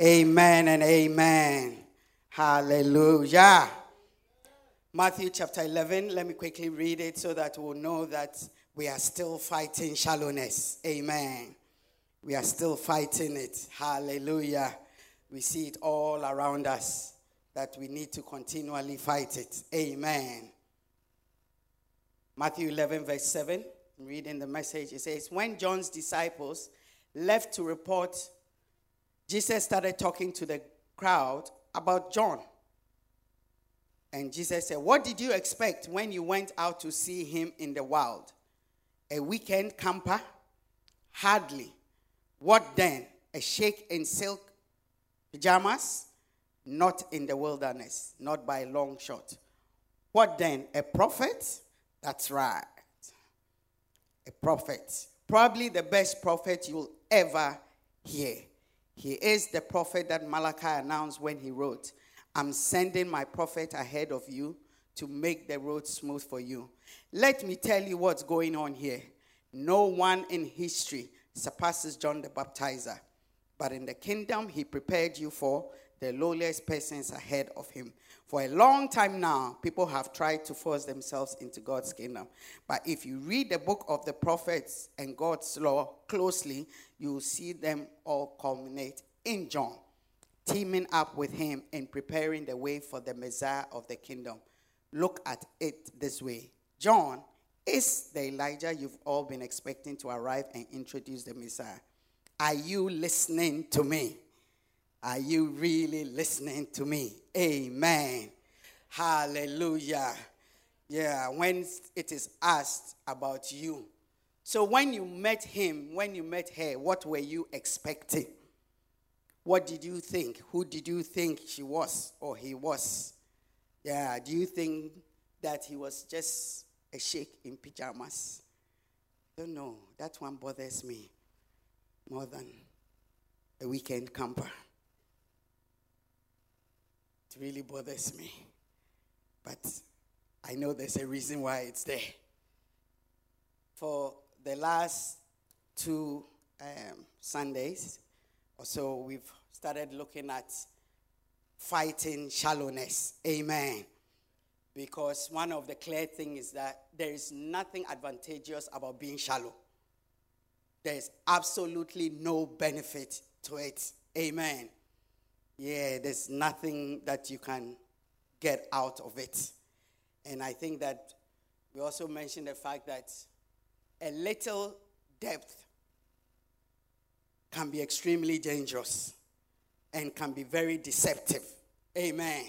Amen and amen. Hallelujah. Matthew chapter 11. Let me quickly read it so that we'll know that we are still fighting shallowness. Amen. We are still fighting it. Hallelujah. We see it all around us that we need to continually fight it. Amen. Matthew 11, verse 7, reading the message, it says, When John's disciples left to report, Jesus started talking to the crowd about John. And Jesus said, What did you expect when you went out to see him in the wild? A weekend camper? Hardly. What then? A sheik in silk pajamas? Not in the wilderness, not by long shot. What then? A prophet? That's right. A prophet. Probably the best prophet you'll ever hear. He is the prophet that Malachi announced when he wrote, I'm sending my prophet ahead of you to make the road smooth for you. Let me tell you what's going on here. No one in history surpasses John the Baptizer, but in the kingdom he prepared you for the lowliest persons ahead of him. For a long time now, people have tried to force themselves into God's kingdom. But if you read the book of the prophets and God's law closely, you will see them all culminate in John, teaming up with him in preparing the way for the Messiah of the kingdom. Look at it this way John is the Elijah you've all been expecting to arrive and introduce the Messiah. Are you listening to me? Are you really listening to me? Amen. Hallelujah. Yeah, when it is asked about you. So when you met him, when you met her, what were you expecting? What did you think? Who did you think she was or he was? Yeah, do you think that he was just a sheik in pajamas? Don't know. That one bothers me more than a weekend camper. It really bothers me. But I know there's a reason why it's there. For the last two um, Sundays or so, we've started looking at fighting shallowness. Amen. Because one of the clear things is that there is nothing advantageous about being shallow. There is absolutely no benefit to it. Amen yeah, there's nothing that you can get out of it. And I think that we also mentioned the fact that a little depth can be extremely dangerous and can be very deceptive. Amen.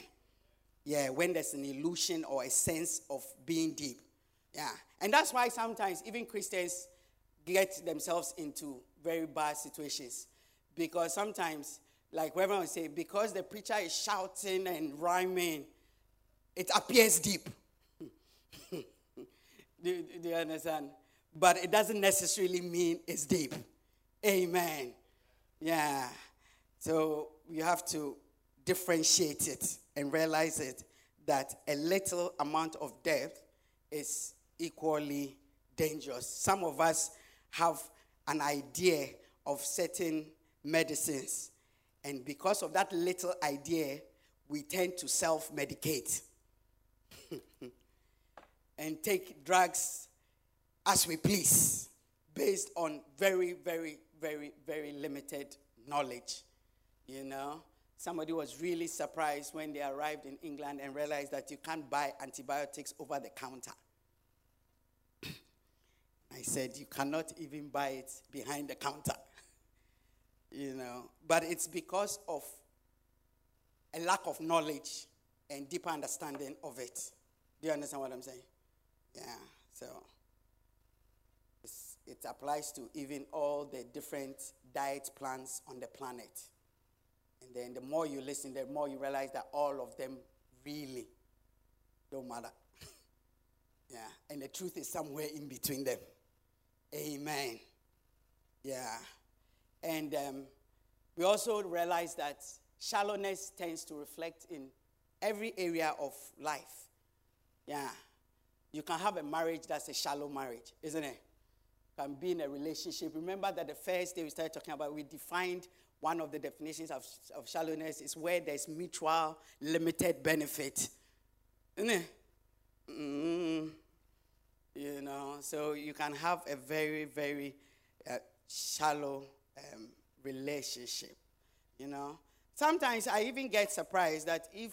Yeah, when there's an illusion or a sense of being deep. Yeah. And that's why sometimes even Christians get themselves into very bad situations. Because sometimes like whoever will say, because the preacher is shouting and rhyming, it appears deep. do, do you understand? But it doesn't necessarily mean it's deep. Amen. Yeah. So you have to differentiate it and realize it that a little amount of depth is equally dangerous. Some of us have an idea of certain medicines and because of that little idea, we tend to self medicate and take drugs as we please based on very, very, very, very limited knowledge. You know, somebody was really surprised when they arrived in England and realized that you can't buy antibiotics over the counter. I said, You cannot even buy it behind the counter you know. But it's because of a lack of knowledge and deeper understanding of it. Do you understand what I'm saying? Yeah. So it applies to even all the different diet plans on the planet. And then the more you listen, the more you realize that all of them really don't matter. yeah. And the truth is somewhere in between them. Amen. Yeah. And um, we also realize that shallowness tends to reflect in every area of life. Yeah. You can have a marriage that's a shallow marriage, isn't it? can be in a relationship. Remember that the first day we started talking about, we defined one of the definitions of, of shallowness is where there's mutual limited benefit. Isn't it? Mm, you know, so you can have a very, very uh, shallow um, relationship. You know, sometimes I even get surprised that if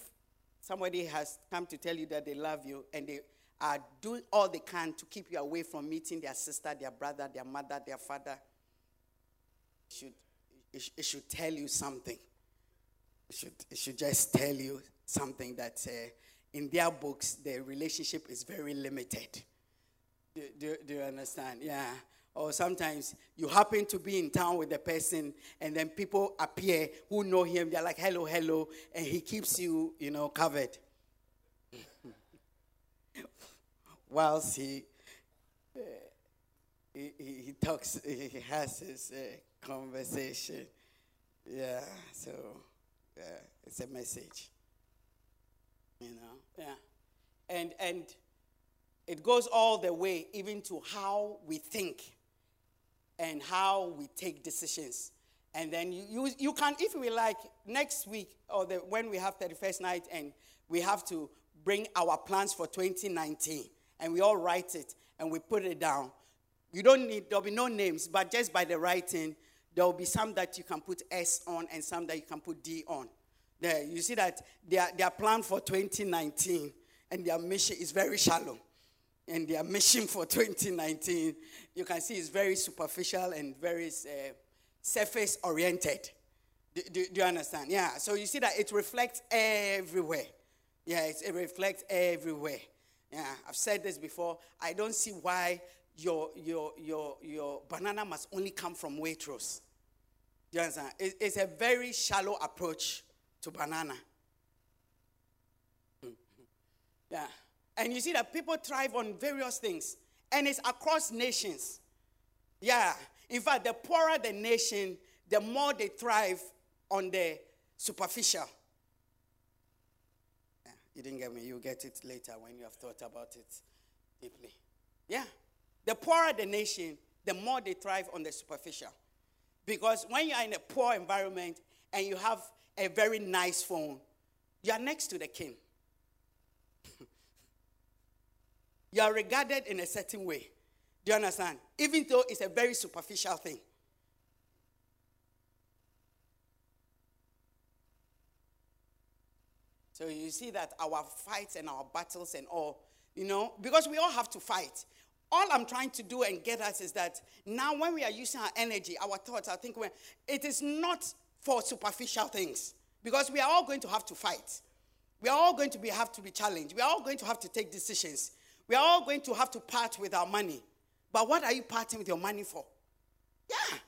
somebody has come to tell you that they love you and they are doing all they can to keep you away from meeting their sister, their brother, their mother, their father, it should, it should tell you something. It should, it should just tell you something that uh, in their books, the relationship is very limited. Do, do, do you understand? Yeah. Or sometimes you happen to be in town with the person, and then people appear who know him. They're like, hello, hello, and he keeps you, you know, covered. Whilst he, uh, he, he, talks, he has his uh, conversation. Yeah, so it's a message. You know, yeah. And, and it goes all the way even to how we think and how we take decisions. And then you, you, you can, if we like, next week or the, when we have 31st night and we have to bring our plans for 2019 and we all write it and we put it down. You don't need, there'll be no names, but just by the writing, there'll be some that you can put S on and some that you can put D on. There, you see that their, their plan for 2019 and their mission is very shallow. And their mission for 2019, you can see, is very superficial and very uh, surface oriented. Do, do, do, you understand? Yeah. So you see that it reflects everywhere. Yeah, it reflects everywhere. Yeah, I've said this before. I don't see why your your your your banana must only come from Waitrose. Do you understand? It, it's a very shallow approach to banana. Yeah. And you see that people thrive on various things, and it's across nations. Yeah. In fact, the poorer the nation, the more they thrive on the superficial. Yeah, you didn't get me. You'll get it later when you have thought about it deeply. Yeah. The poorer the nation, the more they thrive on the superficial. Because when you're in a poor environment and you have a very nice phone, you are next to the king. You are regarded in a certain way. Do you understand? Even though it's a very superficial thing. So you see that our fights and our battles and all, you know, because we all have to fight. All I'm trying to do and get us is that now when we are using our energy, our thoughts, I think it is not for superficial things because we are all going to have to fight. We are all going to be, have to be challenged. We are all going to have to take decisions. We are all going to have to part with our money. But what are you parting with your money for? Yeah.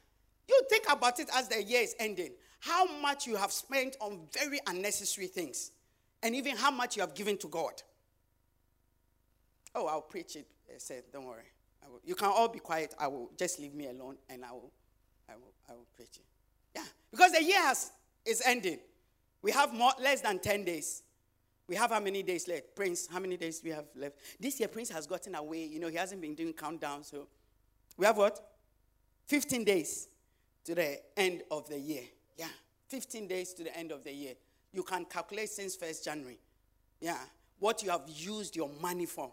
You think about it as the year is ending. How much you have spent on very unnecessary things, and even how much you have given to God. Oh, I'll preach it. I said, don't worry. You can all be quiet. I will just leave me alone, and I will, I will, I will preach it. Yeah, because the year has, is ending. We have more, less than 10 days. We have how many days left? Prince, how many days we have left? This year, Prince has gotten away. You know, he hasn't been doing countdown. So we have what? 15 days to the end of the year. Yeah, 15 days to the end of the year. You can calculate since 1st January. Yeah, what you have used your money for.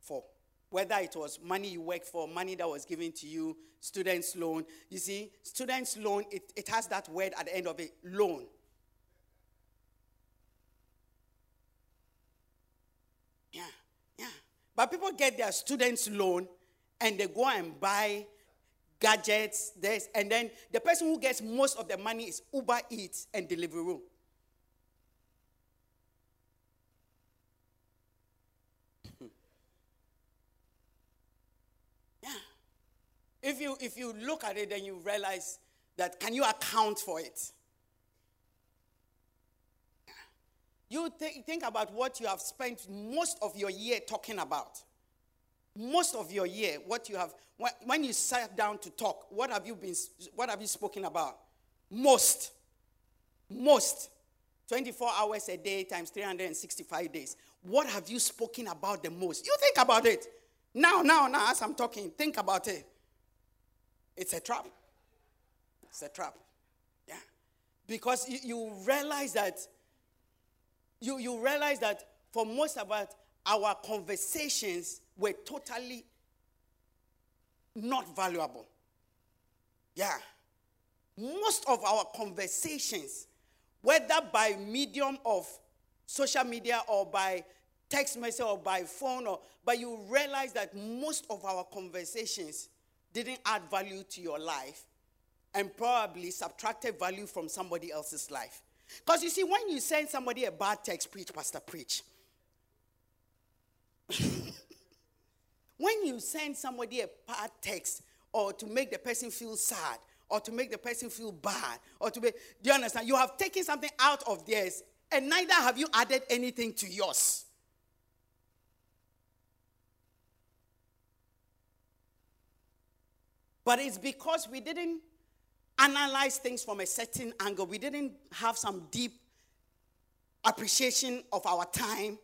For whether it was money you worked for, money that was given to you, student's loan. You see, student's loan, it, it has that word at the end of it loan. Yeah, yeah. But people get their students' loan and they go and buy gadgets, this, and then the person who gets most of the money is Uber Eats and Deliveroo. Hmm. yeah. If you if you look at it, then you realize that can you account for it? You th- think about what you have spent most of your year talking about. Most of your year, what you have, when, when you sat down to talk, what have you been, what have you spoken about? Most. Most. 24 hours a day times 365 days. What have you spoken about the most? You think about it. Now, now, now, as I'm talking, think about it. It's a trap. It's a trap. Yeah. Because you, you realize that you, you realize that for most of us, our conversations were totally not valuable. Yeah. Most of our conversations, whether by medium of social media or by text message or by phone, or, but you realize that most of our conversations didn't add value to your life and probably subtracted value from somebody else's life. Because you see, when you send somebody a bad text, preach, Pastor, preach. when you send somebody a bad text or to make the person feel sad or to make the person feel bad or to be, do you understand? You have taken something out of theirs and neither have you added anything to yours. But it's because we didn't analyze things from a certain angle. We didn't have some deep appreciation of our time.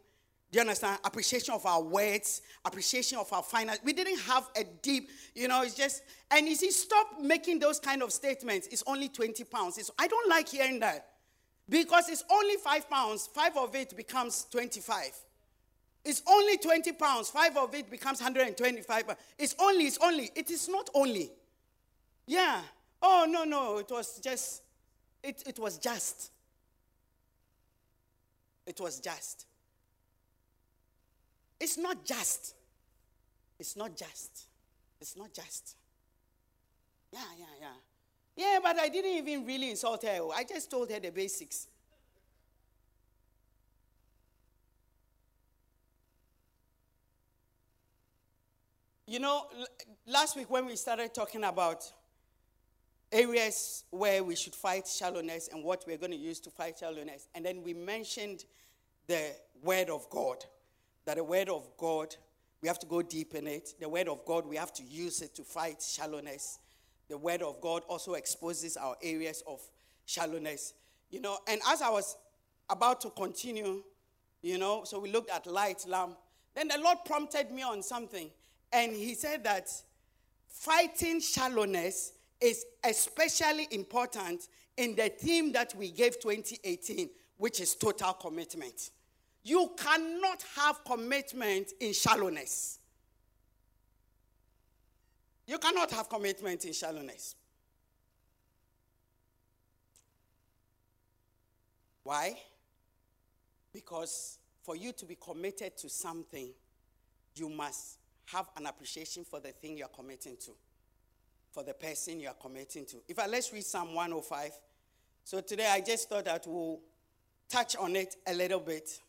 Do you understand? Appreciation of our words, appreciation of our finance. We didn't have a deep, you know, it's just, and you see, stop making those kind of statements. It's only 20 pounds. It's, I don't like hearing that because it's only five pounds. Five of it becomes 25. It's only 20 pounds. Five of it becomes 125. It's only, it's only. It is not only. Yeah. Oh, no, no. It was just, it, it was just. It was just. It's not just. It's not just. It's not just. Yeah, yeah, yeah. Yeah, but I didn't even really insult her. I just told her the basics. You know, last week when we started talking about areas where we should fight shallowness and what we're going to use to fight shallowness, and then we mentioned the Word of God. That the Word of God, we have to go deep in it. The Word of God, we have to use it to fight shallowness. The Word of God also exposes our areas of shallowness. You know, and as I was about to continue, you know, so we looked at light, lamp. Then the Lord prompted me on something. And he said that fighting shallowness is especially important in the theme that we gave 2018, which is total commitment. You cannot have commitment in shallowness. You cannot have commitment in shallowness. Why? Because for you to be committed to something, you must have an appreciation for the thing you're committing to, for the person you're committing to. If I let's read Psalm 105. So today I just thought that we'll touch on it a little bit.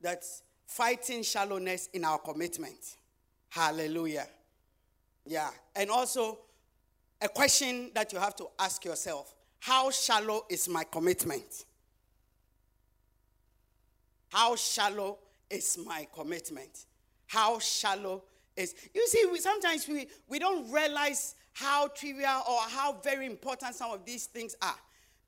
That's fighting shallowness in our commitment. Hallelujah. Yeah. And also a question that you have to ask yourself how shallow is my commitment? How shallow is my commitment? how shallow is. You see, we, sometimes we, we don't realize how trivial or how very important some of these things are.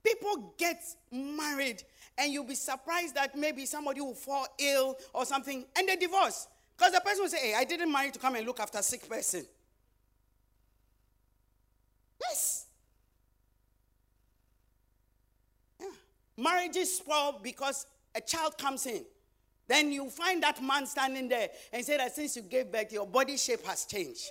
People get married, and you'll be surprised that maybe somebody will fall ill or something, and they divorce. Because the person will say, Hey, I didn't marry to come and look after a sick person. Yes. Yeah. Marriages spoil because a child comes in. Then you find that man standing there and say that since you gave birth, your body shape has changed.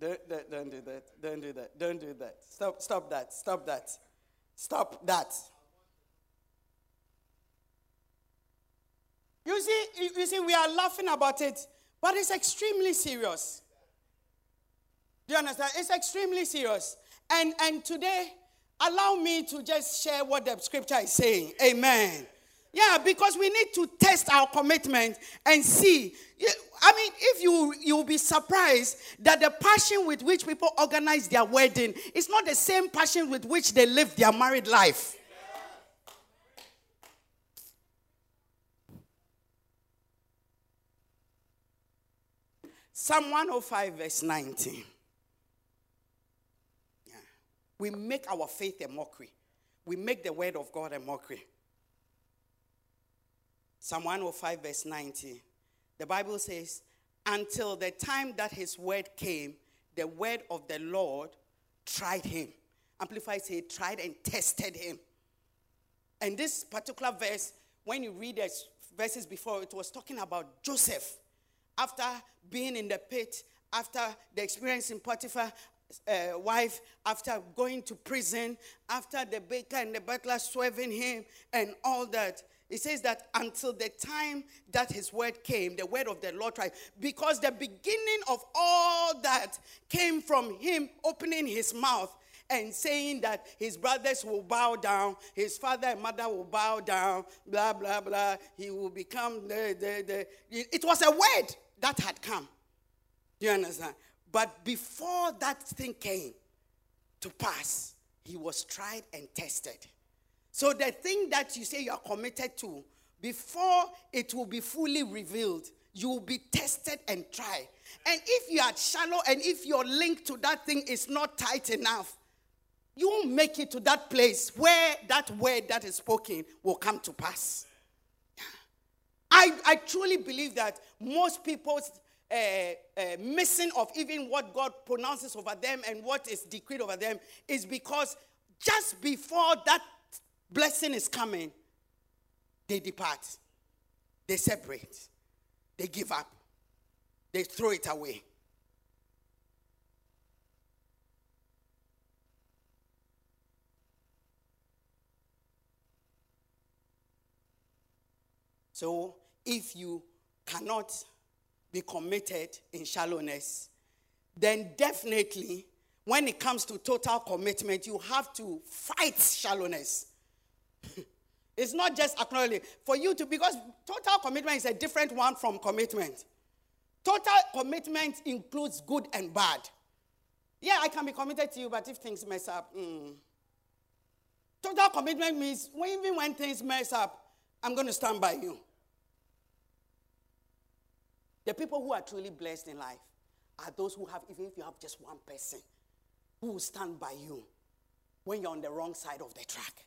Don't, don't, don't do that. Don't do that. Don't do that. Stop, stop that. Stop that. Stop that. You see, you see, we are laughing about it, but it's extremely serious. Do you understand? It's extremely serious. And and today, allow me to just share what the scripture is saying. Amen. Yeah, because we need to test our commitment and see. I mean, if you you'll be surprised that the passion with which people organize their wedding is not the same passion with which they live their married life. Psalm 105, verse 19. Yeah. We make our faith a mockery. We make the word of God a mockery. Psalm 105, verse 90. The Bible says, Until the time that his word came, the word of the Lord tried him. Amplified say, tried and tested him. And this particular verse, when you read the verses before, it was talking about Joseph. After being in the pit, after the experience in Potiphar, uh, wife, after going to prison, after the baker and the butler swerving him, and all that. He says that until the time that his word came, the word of the Lord tried, because the beginning of all that came from him opening his mouth and saying that his brothers will bow down, his father and mother will bow down, blah, blah, blah. He will become the, the, the. It was a word that had come. Do you understand? But before that thing came to pass, he was tried and tested. So the thing that you say you are committed to, before it will be fully revealed, you will be tested and tried. And if you are shallow and if your link to that thing is not tight enough, you won't make it to that place where that word that is spoken will come to pass. I, I truly believe that most people's uh, uh, missing of even what God pronounces over them and what is decreed over them is because just before that blessing is coming, they depart, they separate, they give up, they throw it away. So if you cannot be committed in shallowness, then definitely when it comes to total commitment, you have to fight shallowness. it's not just acknowledging for you to, because total commitment is a different one from commitment. Total commitment includes good and bad. Yeah, I can be committed to you, but if things mess up, mm. total commitment means even when things mess up, I'm going to stand by you. The people who are truly blessed in life are those who have, even if you have just one person, who will stand by you when you're on the wrong side of the track.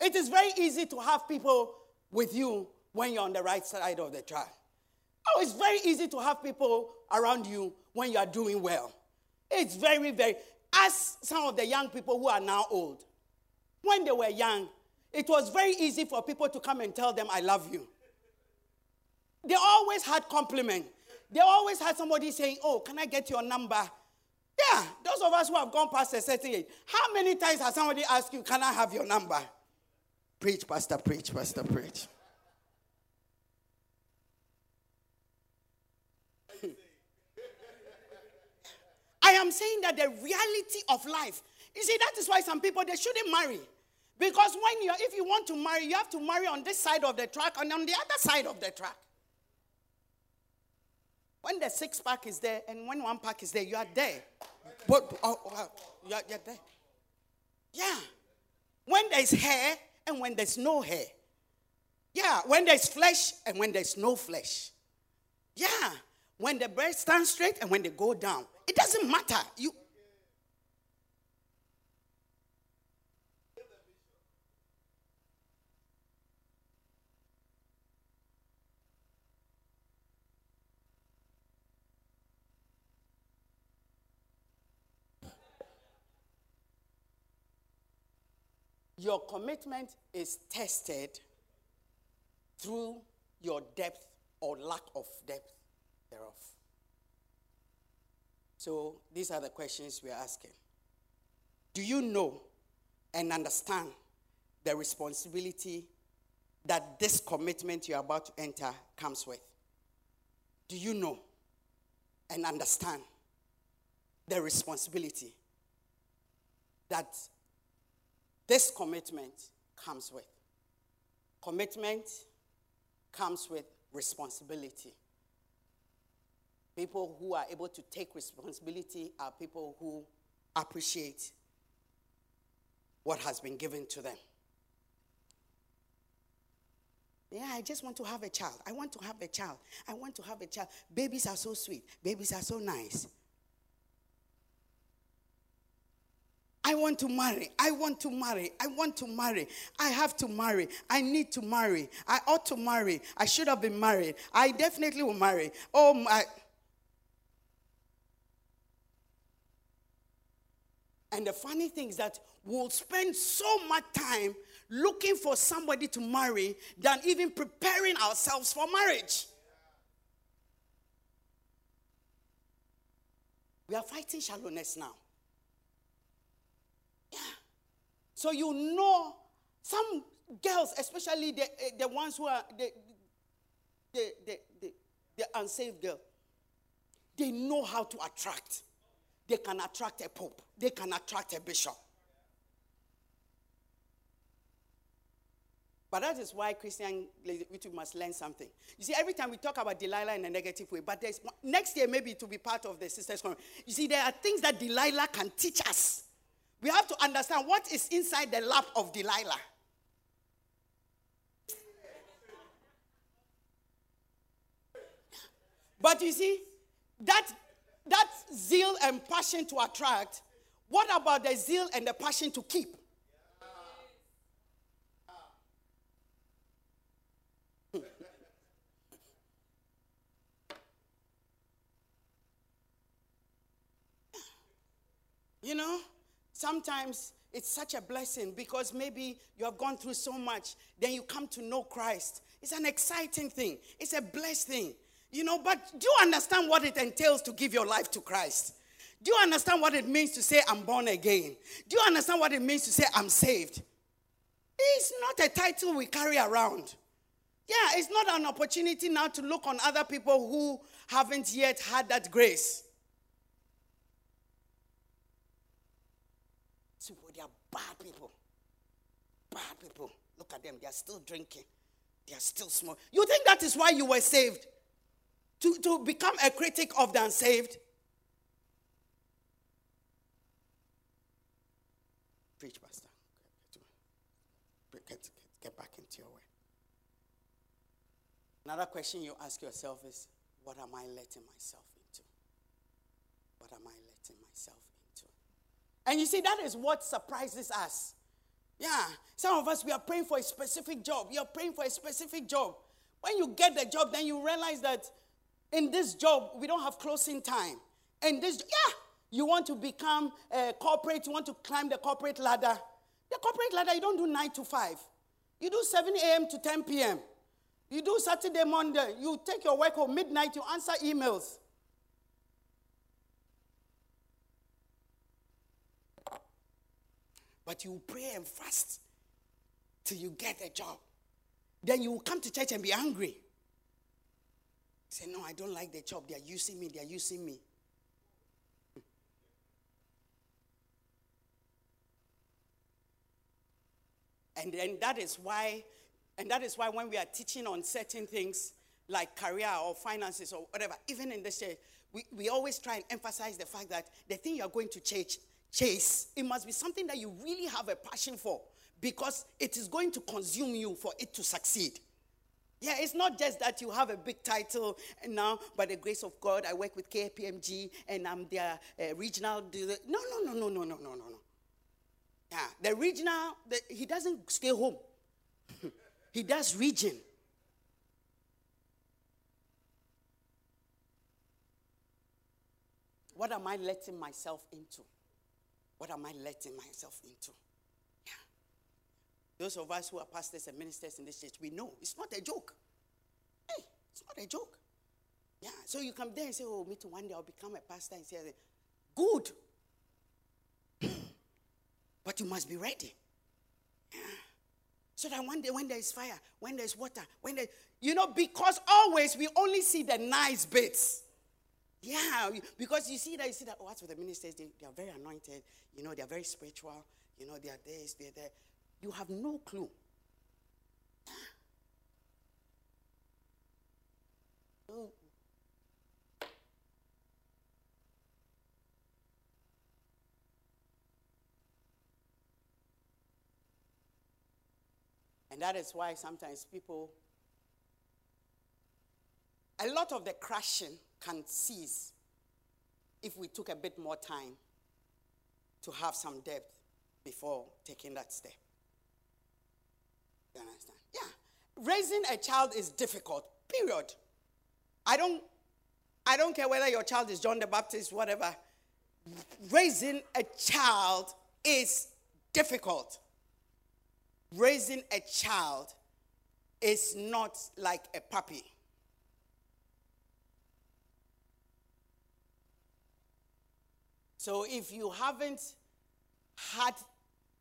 It is very easy to have people with you when you're on the right side of the track. Oh, it's very easy to have people around you when you are doing well. It's very, very. As some of the young people who are now old, when they were young, it was very easy for people to come and tell them, I love you. They always had compliment. They always had somebody saying, Oh, can I get your number? Yeah, those of us who have gone past a certain age. How many times has somebody asked you, Can I have your number? Preach, Pastor, preach, Pastor, preach. I am saying that the reality of life, you see, that is why some people they shouldn't marry. Because when you if you want to marry, you have to marry on this side of the track and on the other side of the track. When the six pack is there and when one pack is there, you are there. But oh, oh, you're, you're there. Yeah. When there's hair and when there's no hair. Yeah. When there's flesh and when there's no flesh. Yeah. When the breasts stand straight and when they go down. It doesn't matter. You Your commitment is tested through your depth or lack of depth thereof. So these are the questions we're asking. Do you know and understand the responsibility that this commitment you're about to enter comes with? Do you know and understand the responsibility that this commitment comes with. Commitment comes with responsibility. People who are able to take responsibility are people who appreciate what has been given to them. Yeah, I just want to have a child. I want to have a child. I want to have a child. Babies are so sweet. Babies are so nice. I want to marry. I want to marry. I want to marry. I have to marry. I need to marry. I ought to marry. I should have been married. I definitely will marry. Oh my. And the funny thing is that we'll spend so much time looking for somebody to marry than even preparing ourselves for marriage. We are fighting shallowness now. Yeah. So you know, some girls, especially the, eh, the ones who are the, the, the, the, the unsaved girl, they know how to attract. They can attract a pope. They can attract a bishop. But that is why Christian we must learn something. You see, every time we talk about Delilah in a negative way, but next year maybe to be part of the sisters' conference. You see, there are things that Delilah can teach us. We have to understand what is inside the lap of Delilah. But you see, that that zeal and passion to attract, what about the zeal and the passion to keep? Hmm. You know, sometimes it's such a blessing because maybe you have gone through so much, then you come to know Christ. It's an exciting thing, it's a blessed thing. You know, but do you understand what it entails to give your life to Christ? Do you understand what it means to say, I'm born again? Do you understand what it means to say, I'm saved? It's not a title we carry around. Yeah, it's not an opportunity now to look on other people who haven't yet had that grace. See, they are bad people. Bad people. Look at them. They are still drinking. They are still smoking. You think that is why you were saved? To, to become a critic of the unsaved? Preach, Pastor. Get, get, get back into your way. Another question you ask yourself is what am I letting myself into? What am I letting myself? And you see, that is what surprises us. Yeah, some of us, we are praying for a specific job. You're praying for a specific job. When you get the job, then you realize that in this job, we don't have closing time. And this, yeah, you want to become a corporate, you want to climb the corporate ladder. The corporate ladder, you don't do 9 to 5. You do 7 a.m. to 10 p.m. You do Saturday, Monday. You take your work home midnight, you answer emails. But you pray and fast till you get a job. Then you will come to church and be angry. Say, no, I don't like the job. They are using me. They are using me. And then that is why, and that is why when we are teaching on certain things like career or finances or whatever, even in this church, we, we always try and emphasize the fact that the thing you are going to chase, chase, it must be something that you really have a passion for because it is going to consume you for it to succeed. Yeah, it's not just that you have a big title now, by the grace of God, I work with KPMG and I'm their uh, regional. No, no, no, no, no, no, no, no. No. Yeah, the regional, the, he doesn't stay home, he does region. What am I letting myself into? What am I letting myself into? Those of us who are pastors and ministers in this church, we know it's not a joke. Hey, it's not a joke. Yeah, so you come there and say, Oh, me too, one day I'll become a pastor and say, Good. but you must be ready. Yeah. So that one day when there is fire, when there's water, when there, you know, because always we only see the nice bits. Yeah, because you see that, you see that, oh, what's with the ministers? They, they are very anointed, you know, they are very spiritual, you know, they are this, they are there. You have no clue. And that is why sometimes people, a lot of the crashing can cease if we took a bit more time to have some depth before taking that step. You understand? Yeah. Raising a child is difficult, period. I don't I don't care whether your child is John the Baptist, whatever. Raising a child is difficult. Raising a child is not like a puppy. So if you haven't had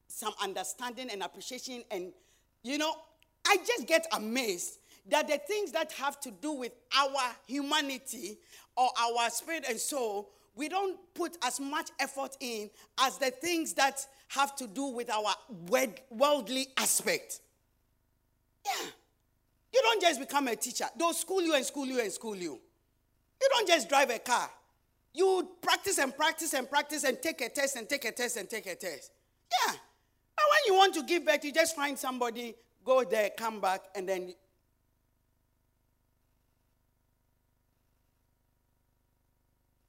some understanding and appreciation, and you know, I just get amazed that the things that have to do with our humanity or our spirit and soul, we don't put as much effort in as the things that have to do with our worldly aspect. Yeah. You don't just become a teacher. They'll school you and school you and school you. You don't just drive a car. You practice and practice and practice and take a test and take a test and take a test. Yeah. But when you want to give birth, you just find somebody, go there, come back, and then.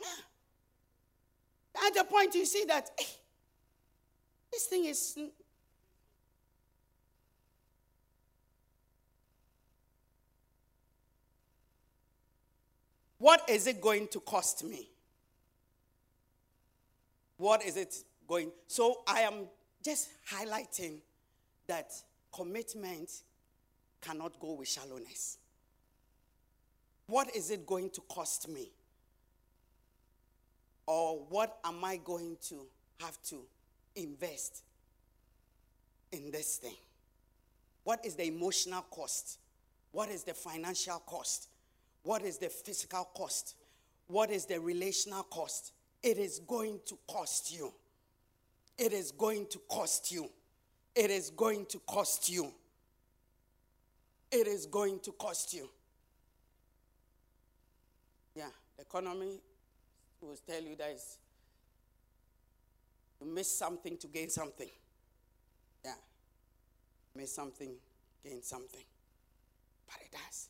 Yeah. At the point you see that hey, this thing is What is it going to cost me? What is it going? So I am just highlighting that commitment cannot go with shallowness. What is it going to cost me? Or what am I going to have to invest in this thing? What is the emotional cost? What is the financial cost? What is the physical cost? What is the relational cost? It is going to cost you. It is going to cost you. It is going to cost you. It is going to cost you. Yeah, the economy will tell you that is you miss something to gain something. Yeah. Miss something, gain something. But it does.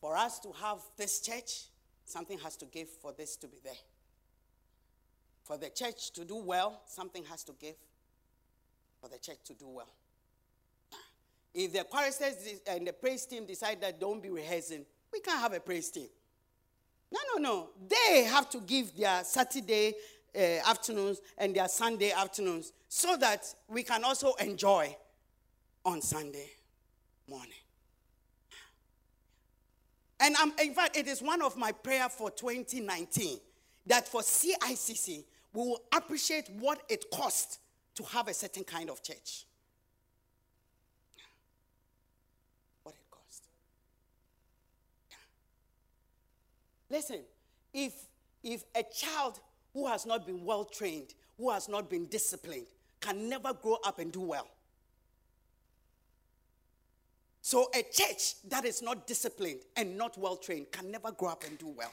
For us to have this church, something has to give for this to be there. For the church to do well, something has to give for the church to do well. If the choristers and the praise team decide that don't be rehearsing, we can't have a praise team. No, no, no. They have to give their Saturday uh, afternoons and their Sunday afternoons so that we can also enjoy on Sunday morning. And I'm, in fact, it is one of my prayer for 2019 that for CICC, we will appreciate what it costs to have a certain kind of church. What it costs. Listen, if, if a child who has not been well trained, who has not been disciplined, can never grow up and do well, so a church that is not disciplined and not well trained can never grow up and do well.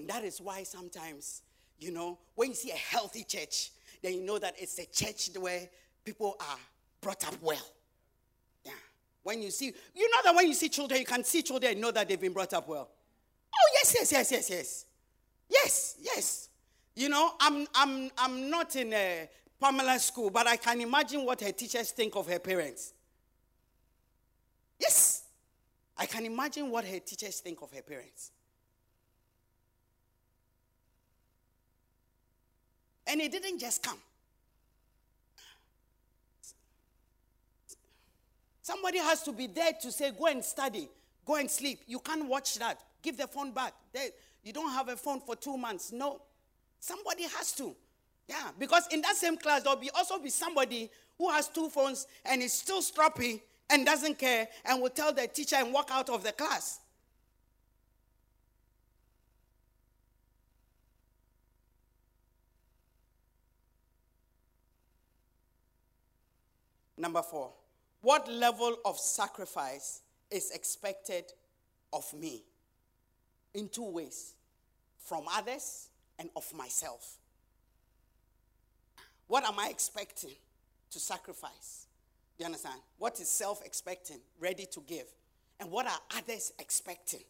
And that is why sometimes, you know, when you see a healthy church, then you know that it's a church where people are brought up well. Yeah. When you see, you know that when you see children, you can see children and know that they've been brought up well. Oh, yes, yes, yes, yes, yes. Yes, yes. You know, I'm, I'm, I'm not in a Pamela school, but I can imagine what her teachers think of her parents. Yes, I can imagine what her teachers think of her parents. And it didn't just come. Somebody has to be there to say, go and study, go and sleep. You can't watch that. Give the phone back. You don't have a phone for two months. No. Somebody has to. Yeah, because in that same class, there'll be also be somebody who has two phones and is still stroppy and doesn't care and will tell the teacher and walk out of the class. Number four, what level of sacrifice is expected of me? In two ways from others and of myself. What am I expecting to sacrifice? Do you understand? What is self expecting, ready to give? And what are others expecting?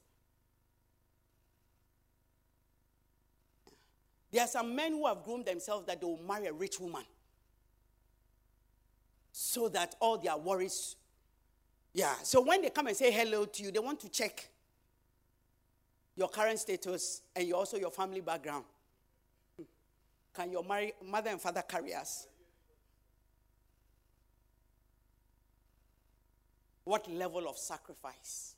There are some men who have groomed themselves that they will marry a rich woman so that all their worries. Yeah. So when they come and say hello to you, they want to check your current status and also your family background. Can your marry, mother and father carry us? What level of sacrifice?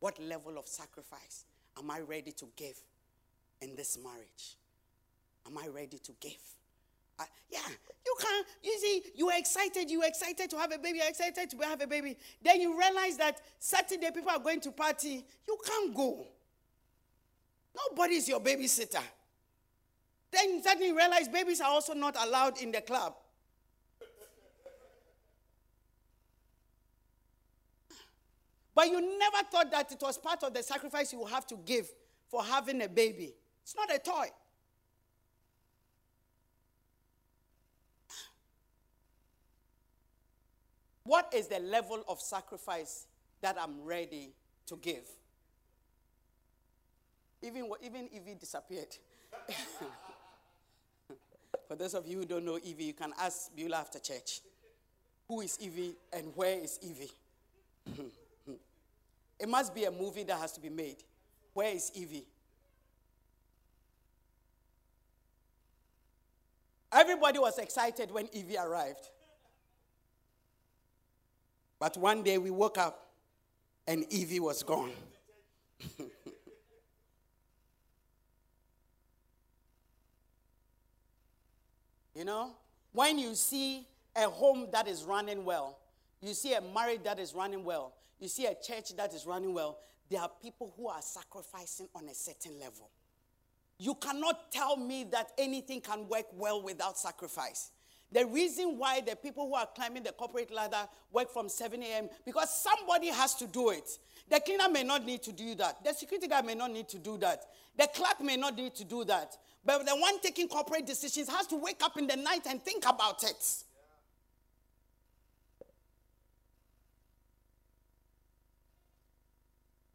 What level of sacrifice am I ready to give in this marriage? Am I ready to give? Uh, yeah, you can't. You see, you are excited. You are excited to have a baby. You're excited to have a baby. Then you realize that Saturday people are going to party. You can't go. Nobody is your babysitter. Then you suddenly realize babies are also not allowed in the club. But you never thought that it was part of the sacrifice you have to give for having a baby. It's not a toy. What is the level of sacrifice that I'm ready to give? Even, even Evie disappeared. For those of you who don't know Evie, you can ask Beulah after church. Who is Evie and where is Evie? it must be a movie that has to be made. Where is Evie? Everybody was excited when Evie arrived. But one day we woke up and Evie was gone. you know, when you see a home that is running well, you see a marriage that is running well, you see a church that is running well, there are people who are sacrificing on a certain level. You cannot tell me that anything can work well without sacrifice. The reason why the people who are climbing the corporate ladder work from 7 a.m. because somebody has to do it. The cleaner may not need to do that. The security guard may not need to do that. The clerk may not need to do that. But the one taking corporate decisions has to wake up in the night and think about it.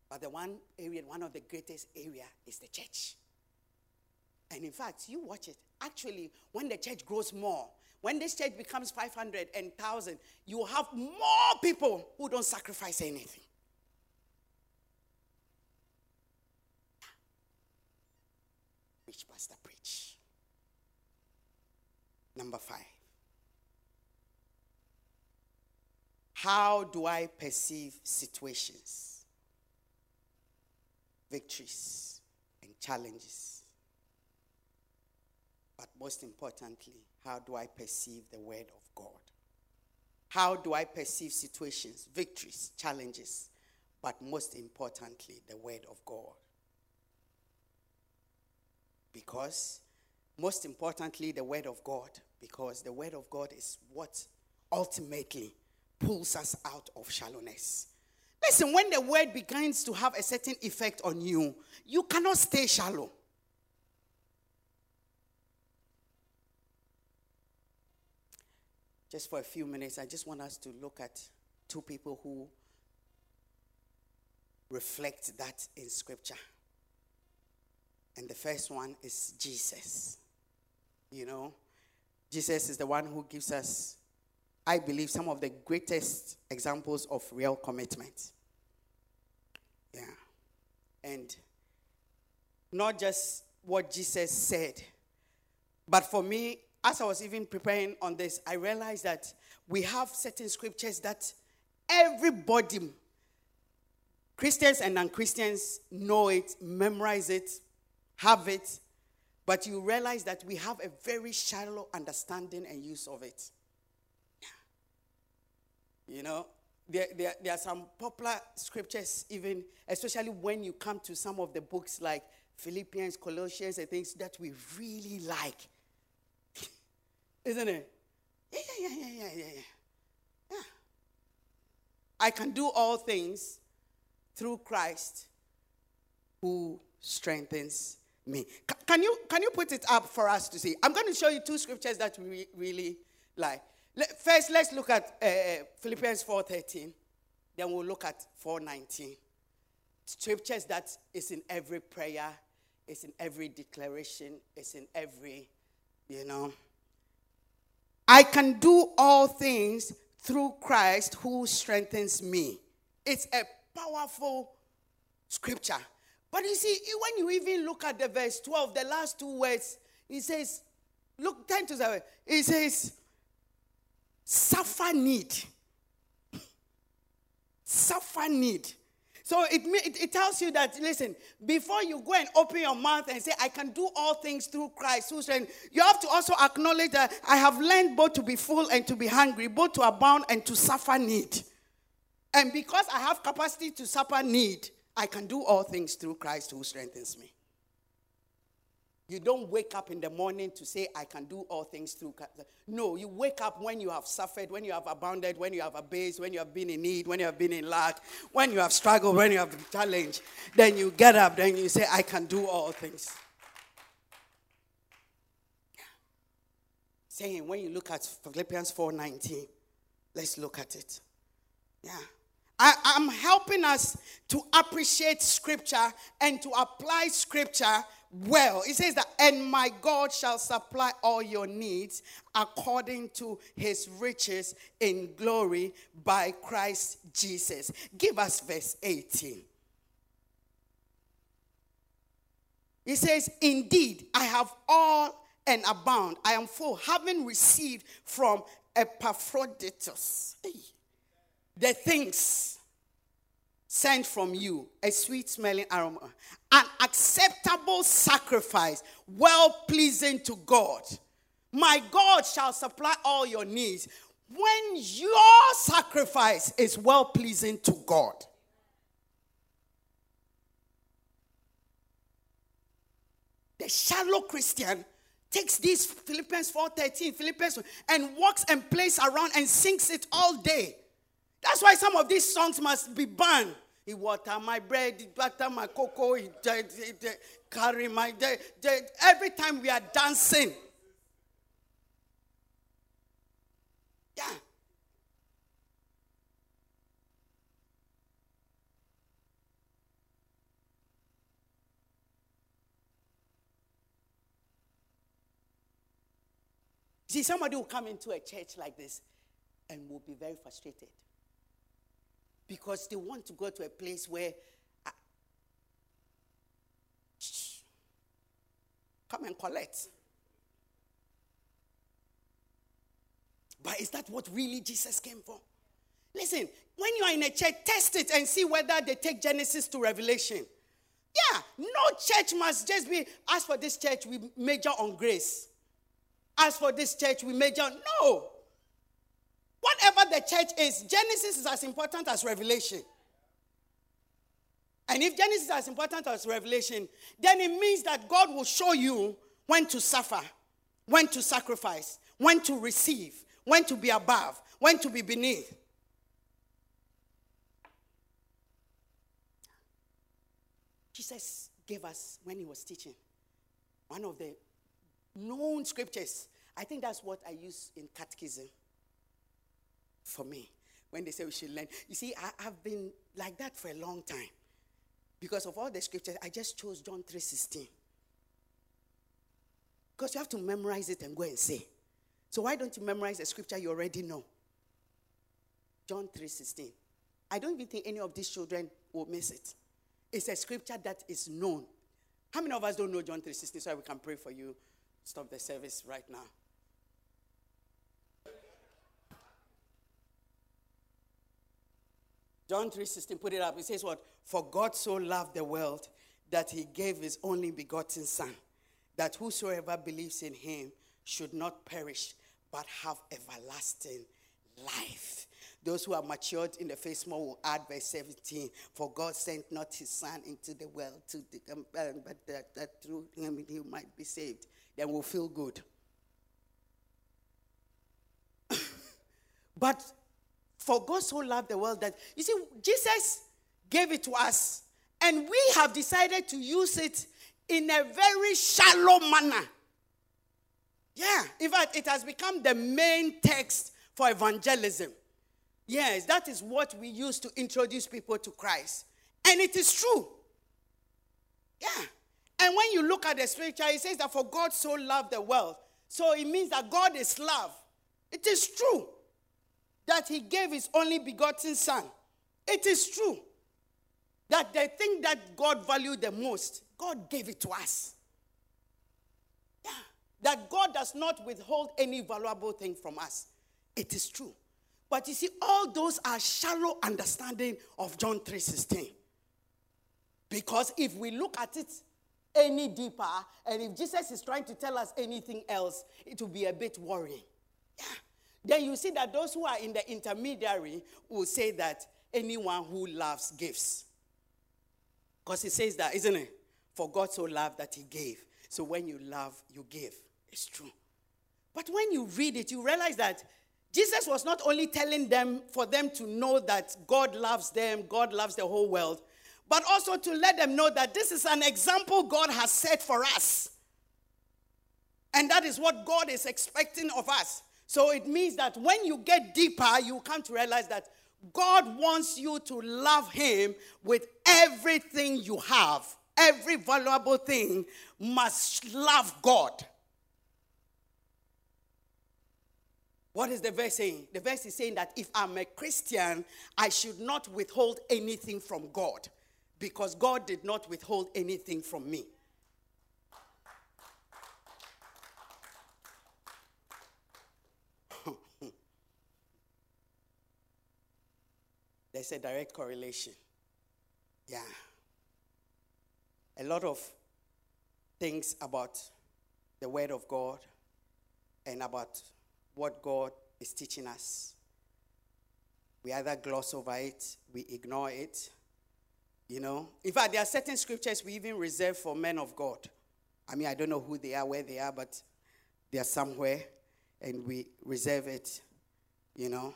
But the one area, one of the greatest area is the church. And in fact, you watch it. Actually, when the church grows more, when this church becomes 500 and 1,000, you have more people who don't sacrifice anything. Preach, Pastor, preach. Number five. How do I perceive situations, victories, and challenges? But most importantly, how do I perceive the Word of God? How do I perceive situations, victories, challenges, but most importantly, the Word of God? Because, most importantly, the Word of God, because the Word of God is what ultimately pulls us out of shallowness. Listen, when the Word begins to have a certain effect on you, you cannot stay shallow. Just for a few minutes, I just want us to look at two people who reflect that in Scripture. And the first one is Jesus. You know, Jesus is the one who gives us, I believe, some of the greatest examples of real commitment. Yeah. And not just what Jesus said, but for me, as I was even preparing on this, I realized that we have certain scriptures that everybody, Christians and non Christians, know it, memorize it, have it, but you realize that we have a very shallow understanding and use of it. You know, there, there, there are some popular scriptures, even, especially when you come to some of the books like Philippians, Colossians, and things that we really like. Isn't it? Yeah, yeah, yeah, yeah, yeah, yeah. Yeah. I can do all things through Christ who strengthens me. Can you can you put it up for us to see? I'm going to show you two scriptures that we really like. First, let's look at uh, Philippians 4:13. Then we'll look at 4:19. Scriptures that is in every prayer, it's in every declaration, it's in every, you know. I can do all things through Christ who strengthens me. It's a powerful scripture. But you see, when you even look at the verse 12, the last two words, it says, look, 10 to 7, it says, suffer need. suffer need. So it, it, it, tells you that, listen, before you go and open your mouth and say, I can do all things through Christ who strength, you have to also acknowledge that I have learned both to be full and to be hungry, both to abound and to suffer need. And because I have capacity to suffer need, I can do all things through Christ who strengthens me. You don't wake up in the morning to say, I can do all things through. No, you wake up when you have suffered, when you have abounded, when you have abased, when you have been in need, when you have been in lack, when you have struggled, when you have been challenged. Then you get up, then you say, I can do all things. Saying, when you look at Philippians 4:19, let's look at it. Yeah. I, I, am helping us to appreciate scripture and to apply scripture well. It says that, and my God shall supply all your needs according to his riches in glory by Christ Jesus. Give us verse 18. He says, Indeed, I have all and abound. I am full, having received from Epaphroditus. The things sent from you, a sweet smelling aroma, an acceptable sacrifice, well pleasing to God. My God shall supply all your needs when your sacrifice is well pleasing to God. The shallow Christian takes these Philippians 4:13, Philippians and walks and plays around and sings it all day. That's why some of these songs must be banned. He water my bread, he butter my cocoa, he, he, he carry my. Every time we are dancing. Yeah. See, somebody will come into a church like this and will be very frustrated because they want to go to a place where ah, I, come and collect. But is that what really Jesus came for? Listen, when you are in a church, test it and see whether they take Genesis to Revelation. Yeah, no church must just be, as for this church, we major on grace. As for this church, we major. No. Whatever the church is, Genesis is as important as Revelation. And if Genesis is as important as Revelation, then it means that God will show you when to suffer, when to sacrifice, when to receive, when to be above, when to be beneath. Jesus gave us, when he was teaching, one of the known scriptures. I think that's what I use in catechism for me when they say we should learn. You see, I, have been like that for a long time. Because of all the scriptures, I just chose John 3.16. Because you have to memorize it and go and say. So why don't you memorize the scripture you already know? John 3.16. I don't even think any of these children will miss it. It's a scripture that is known. How many of us don't know John 3.16 so we can pray for you? Stop the service right now. John 3:16, put it up. It says what? For God so loved the world that he gave his only begotten son, that whosoever believes in him should not perish, but have everlasting life. Those who are matured in the faith more will add verse 17. For God sent not his son into the world to the, um, but that, that through him he might be saved. Then we'll feel good. but for God so loved the world that, you see, Jesus gave it to us, and we have decided to use it in a very shallow manner. Yeah, in fact, it has become the main text for evangelism. Yes, that is what we use to introduce people to Christ. And it is true. Yeah. And when you look at the scripture, it says that for God so loved the world. So it means that God is love. It is true that He gave His only begotten Son. It is true that the thing that God valued the most, God gave it to us. Yeah. That God does not withhold any valuable thing from us. It is true. But you see, all those are shallow understanding of John 3:16. Because if we look at it any deeper, and if Jesus is trying to tell us anything else, it will be a bit worrying. Yeah. Then you see that those who are in the intermediary will say that anyone who loves gives. Because it says that, isn't it? For God so loved that he gave. So when you love, you give. It's true. But when you read it, you realize that Jesus was not only telling them for them to know that God loves them, God loves the whole world, but also to let them know that this is an example God has set for us. And that is what God is expecting of us. So it means that when you get deeper, you come to realize that God wants you to love Him with everything you have. Every valuable thing must love God. What is the verse saying? The verse is saying that if I'm a Christian, I should not withhold anything from God because God did not withhold anything from me. There's a direct correlation. Yeah. A lot of things about the Word of God and about what God is teaching us. We either gloss over it, we ignore it, you know, in fact, there are certain scriptures we even reserve for men of God. I mean, I don't know who they are, where they are, but they are somewhere, and we reserve it, you know.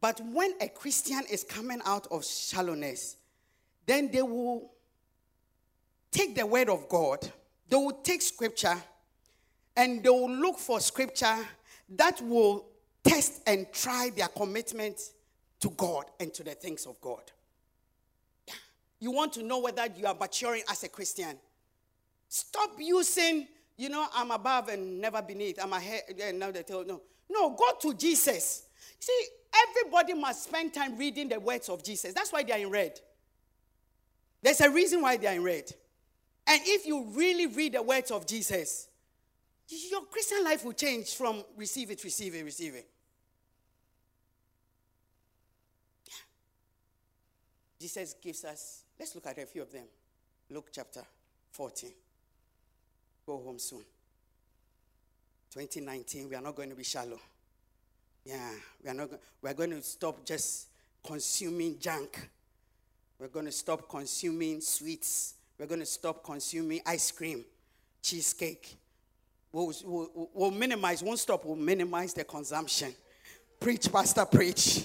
But when a Christian is coming out of shallowness, then they will take the word of God, they will take scripture, and they will look for scripture that will test and try their commitment to God and to the things of God. You want to know whether you are maturing as a Christian. Stop using, you know, I'm above and never beneath. I'm ahead and now they tell no. No, go to Jesus. See, everybody must spend time reading the words of Jesus. That's why they are in red. There's a reason why they are in red. And if you really read the words of Jesus, your Christian life will change from receive it, receive it, receive it. Jesus gives us Let's look at a few of them. Luke chapter 14. Go home soon. 2019, we are not going to be shallow. Yeah, we are not. We are going to stop just consuming junk. We're going to stop consuming sweets. We're going to stop consuming ice cream, cheesecake. We'll, we'll, we'll minimize. Won't stop. We'll minimize the consumption. Preach, pastor, preach.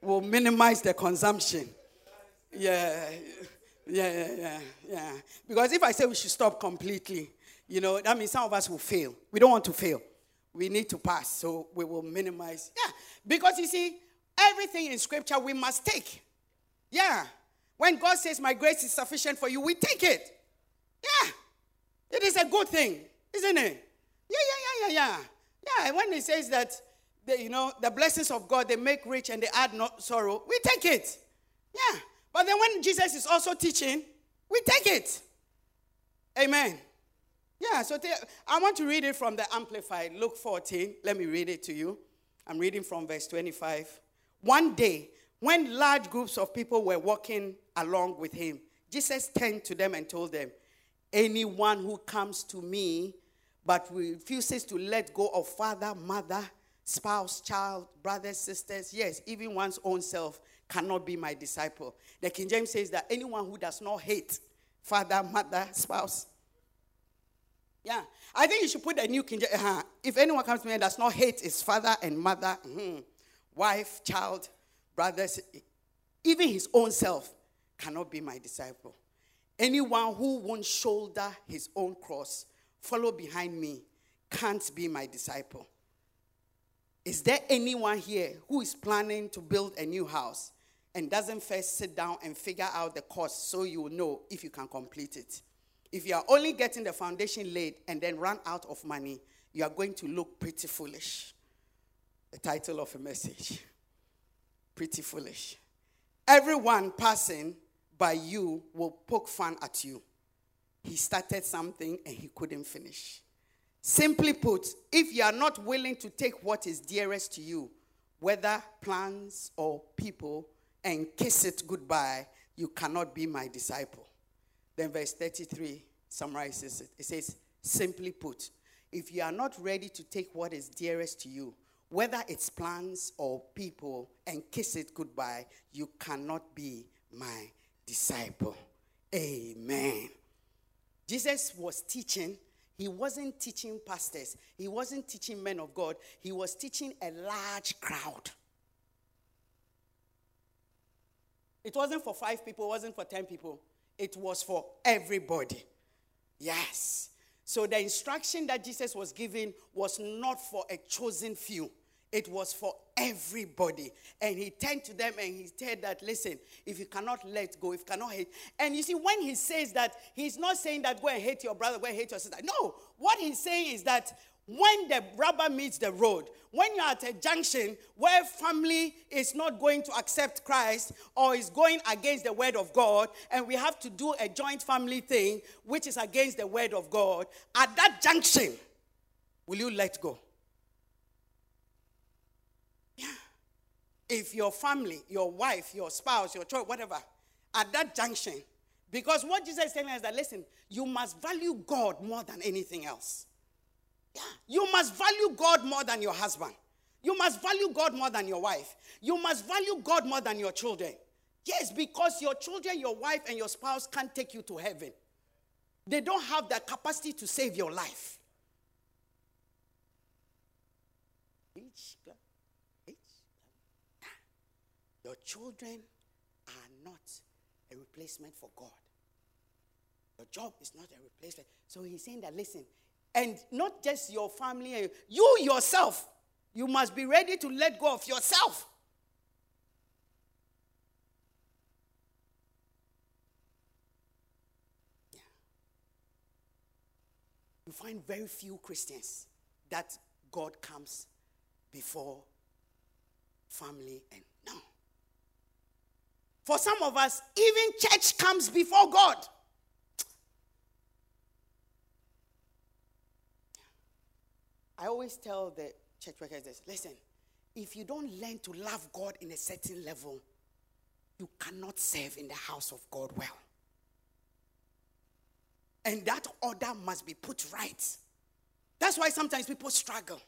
We'll minimize the consumption. Yeah. Yeah, yeah, yeah, yeah. Because if I say we should stop completely, you know, that means some of us will fail. We don't want to fail. We need to pass, so we will minimize. Yeah, because you see, everything in Scripture we must take. Yeah. When God says, My grace is sufficient for you, we take it. Yeah. It is a good thing, isn't it? Yeah, yeah, yeah, yeah, yeah. Yeah, when He says that, the, you know, the blessings of God, they make rich and they add no sorrow, we take it. Yeah. But then when Jesus is also teaching, we take it. Amen. Yeah, so I want to read it from the Amplified, Luke 14. Let me read it to you. I'm reading from verse 25. One day, when large groups of people were walking along with him, Jesus turned to them and told them, Anyone who comes to me but refuses to let go of father, mother, spouse, child, brothers, sisters, yes, even one's own self, cannot be my disciple. The King James says that anyone who does not hate father, mother, spouse. Yeah, I think you should put the new King James. Uh-huh. If anyone comes to me and does not hate his father and mother, mm-hmm, wife, child, brothers, even his own self, cannot be my disciple. Anyone who won't shoulder his own cross, follow behind me, can't be my disciple. Is there anyone here who is planning to build a new house and doesn't first sit down and figure out the cost so you will know if you can complete it. If you are only getting the foundation laid and then run out of money, you are going to look pretty foolish. The title of a message Pretty Foolish. Everyone passing by you will poke fun at you. He started something and he couldn't finish. Simply put, if you are not willing to take what is dearest to you, whether plans or people, and kiss it goodbye, you cannot be my disciple. Then verse 33 summarizes it. It says, simply put, if you are not ready to take what is dearest to you, whether it's plans or people, and kiss it goodbye, you cannot be my disciple. Amen. Jesus was teaching. He wasn't teaching pastors. He wasn't teaching men of God. He was teaching a large crowd. It wasn't for five people, it wasn't for 10 people. It was for everybody. Yes. So the instruction that Jesus was giving was not for a chosen few. It was for everybody. And he turned to them and he said that, listen, if you cannot let go, if you cannot hate. And you see, when he says that, he's not saying that go and hate your brother, go and hate your sister. No. What he's saying is that when the rubber meets the road, when you're at a junction where family is not going to accept Christ or is going against the word of God, and we have to do a joint family thing which is against the word of God, at that junction, will you let go? Yeah. If your family, your wife, your spouse, your child, whatever, at that junction, because what Jesus is telling us is that, listen, you must value God more than anything else. You must value God more than your husband. You must value God more than your wife. You must value God more than your children. Yes, because your children, your wife, and your spouse can't take you to heaven. They don't have the capacity to save your life. Your children are not a replacement for God. Your job is not a replacement. So he's saying that, listen, and not just your family, eh, you yourself, you must be ready to let go of yourself. You find very few Christians that God comes before family and no. For some of us, even church comes before God. I always tell the church workers this listen, if you don't learn to love God in a certain level, you cannot serve in the house of God well. And that order must be put right. That's why sometimes people struggle.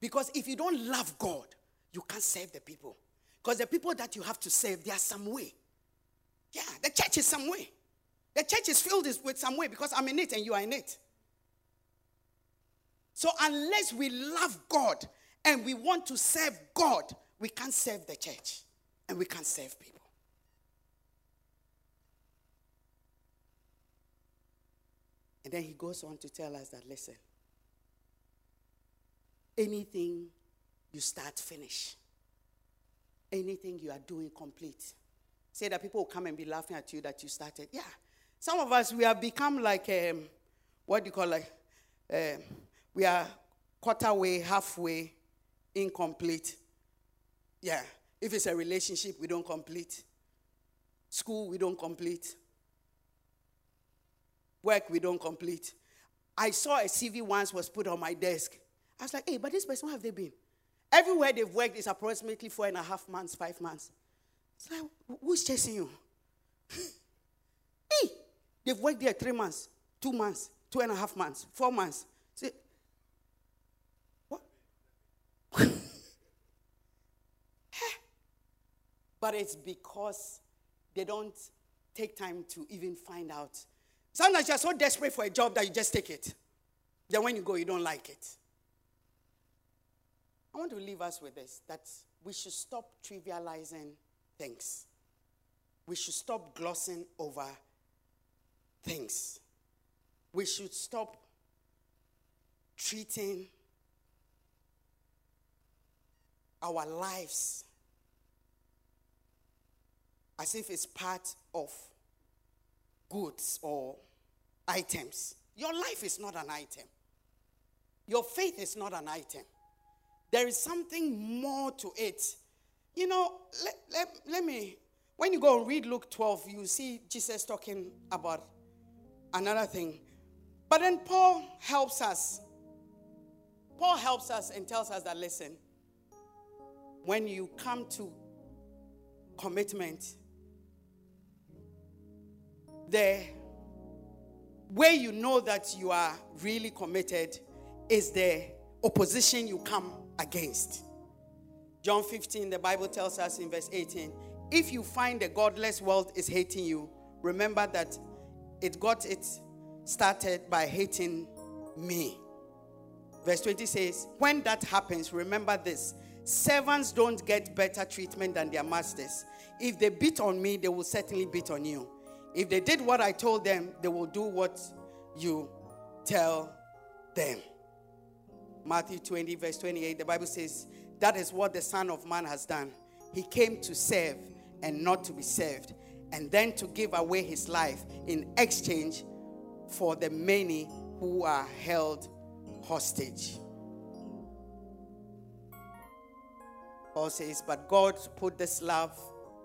Because if you don't love God, you can't serve the people. Because the people that you have to serve, they are some way. Yeah, the church is some way. The church is filled with some way because I'm in it and you are in it. So, unless we love God and we want to serve God, we can't serve the church and we can't serve people. And then he goes on to tell us that listen, anything you start, finish. Anything you are doing, complete. Say that people will come and be laughing at you that you started. Yeah. Some of us, we have become like, um, what do you call like, um, we are quarter way, halfway, incomplete. Yeah. If it's a relationship, we don't complete. School, we don't complete. Work, we don't complete. I saw a CV once was put on my desk. I was like, hey, but this person, where have they been? Everywhere they've worked is approximately four and a half months, five months. It's like, who's chasing you? hey, they've worked there three months, two months, two and a half months, four months. See, but it's because they don't take time to even find out. Sometimes you're so desperate for a job that you just take it. Then when you go, you don't like it. I want to leave us with this that we should stop trivializing things. We should stop glossing over things. We should stop treating our lives as if it's part of goods or items. Your life is not an item. Your faith is not an item. There is something more to it. You know, let, let, let me, when you go and read Luke 12, you see Jesus talking about another thing. But then Paul helps us. Paul helps us and tells us that listen, when you come to commitment, the way you know that you are really committed is the opposition you come against. John 15, the Bible tells us in verse 18 if you find the godless world is hating you, remember that it got it started by hating me. Verse 20 says, When that happens, remember this servants don't get better treatment than their masters. If they beat on me, they will certainly beat on you. If they did what I told them, they will do what you tell them. Matthew 20, verse 28, the Bible says, That is what the Son of Man has done. He came to serve and not to be served, and then to give away his life in exchange for the many who are held hostage. Paul says, But God put this love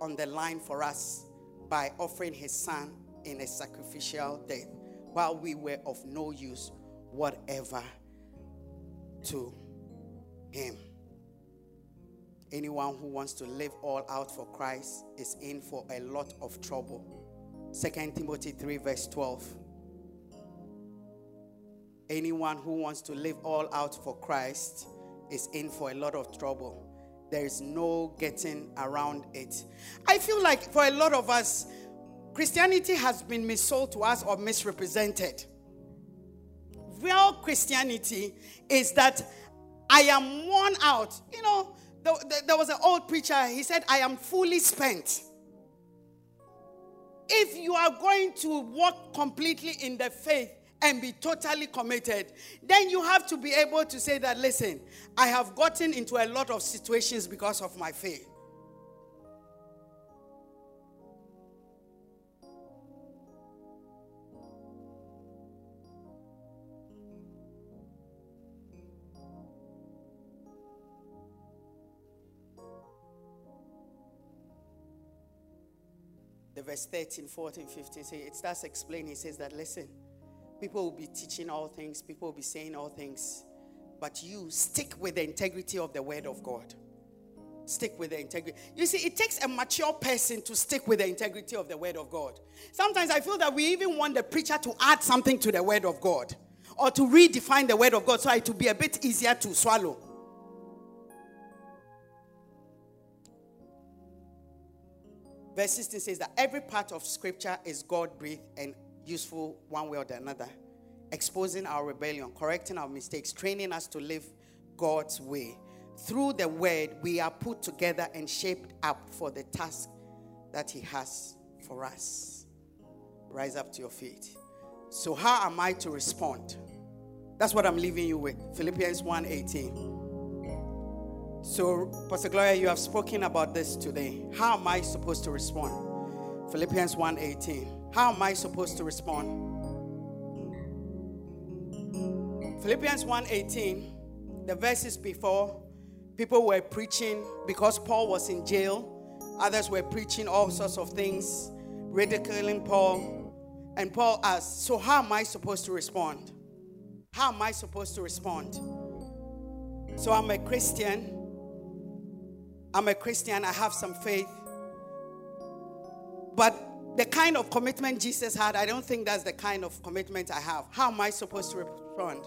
on the line for us by offering his son in a sacrificial death while we were of no use whatever to him. Anyone who wants to live all out for Christ is in for a lot of trouble. 2 Timothy 3, verse 12. Anyone who wants to live all out for Christ is in for a lot of trouble. There is no getting around it. I feel like for a lot of us, Christianity has been missold to us or misrepresented. Real Christianity is that I am worn out. You know, there, there was an old preacher, he said, I am fully spent. If you are going to walk completely in the faith, and be totally committed, then you have to be able to say that, listen, I have gotten into a lot of situations because of my faith. The verse 13, 14, 15, say, it starts explaining. He says that, listen, People will be teaching all things, people will be saying all things. But you stick with the integrity of the word of God. Stick with the integrity. You see, it takes a mature person to stick with the integrity of the word of God. Sometimes I feel that we even want the preacher to add something to the word of God or to redefine the word of God so it will be a bit easier to swallow. Verse 16 says that every part of scripture is God breathed and useful one way or the another, exposing our rebellion, correcting our mistakes, training us to live God's way. Through the word, we are put together and shaped up for the task that He has for us. Rise up to your feet. So, how am I to respond? That's what I'm leaving you with. Philippians 1:18. So, Pastor Gloria, you have spoken about this today. How am I supposed to respond? Philippians 1:18. How am I supposed to respond? Philippians 1:18, the verses before, people were preaching because Paul was in jail. Others were preaching all sorts of things, ridiculing Paul. And Paul asked, So, how am I supposed to respond? How am I supposed to respond? So, I'm a Christian. I'm a Christian. I have some faith. But the kind of commitment Jesus had, I don't think that's the kind of commitment I have. How am I supposed to respond?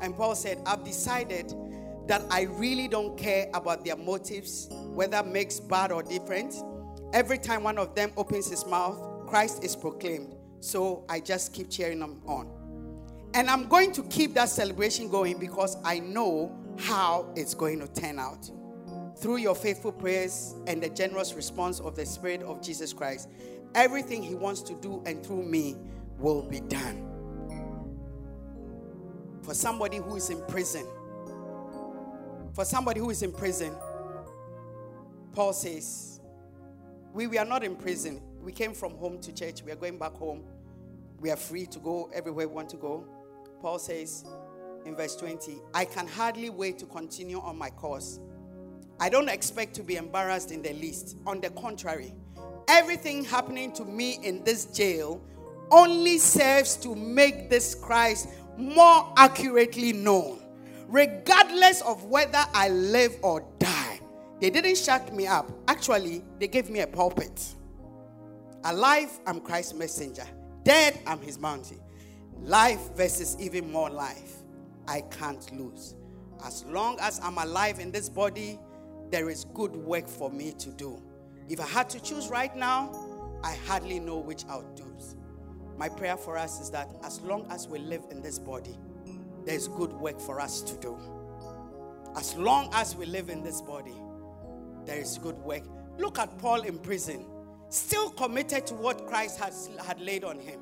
And Paul said, I've decided that I really don't care about their motives, whether mixed, bad, or different. Every time one of them opens his mouth, Christ is proclaimed. So I just keep cheering them on. And I'm going to keep that celebration going because I know how it's going to turn out. Through your faithful prayers and the generous response of the Spirit of Jesus Christ, everything He wants to do and through me will be done. For somebody who is in prison, for somebody who is in prison, Paul says, we, we are not in prison. We came from home to church. We are going back home. we are free to go everywhere we want to go. Paul says in verse 20, I can hardly wait to continue on my course. I don't expect to be embarrassed in the least. On the contrary, everything happening to me in this jail only serves to make this Christ more accurately known, regardless of whether I live or die. They didn't shut me up. Actually, they gave me a pulpit. Alive, I'm Christ's messenger. Dead, I'm his bounty. Life versus even more life. I can't lose. As long as I'm alive in this body, there is good work for me to do. If I had to choose right now, I hardly know which I'll do. My prayer for us is that as long as we live in this body, there's good work for us to do. As long as we live in this body, there is good work. Look at Paul in prison, still committed to what Christ has, had laid on him.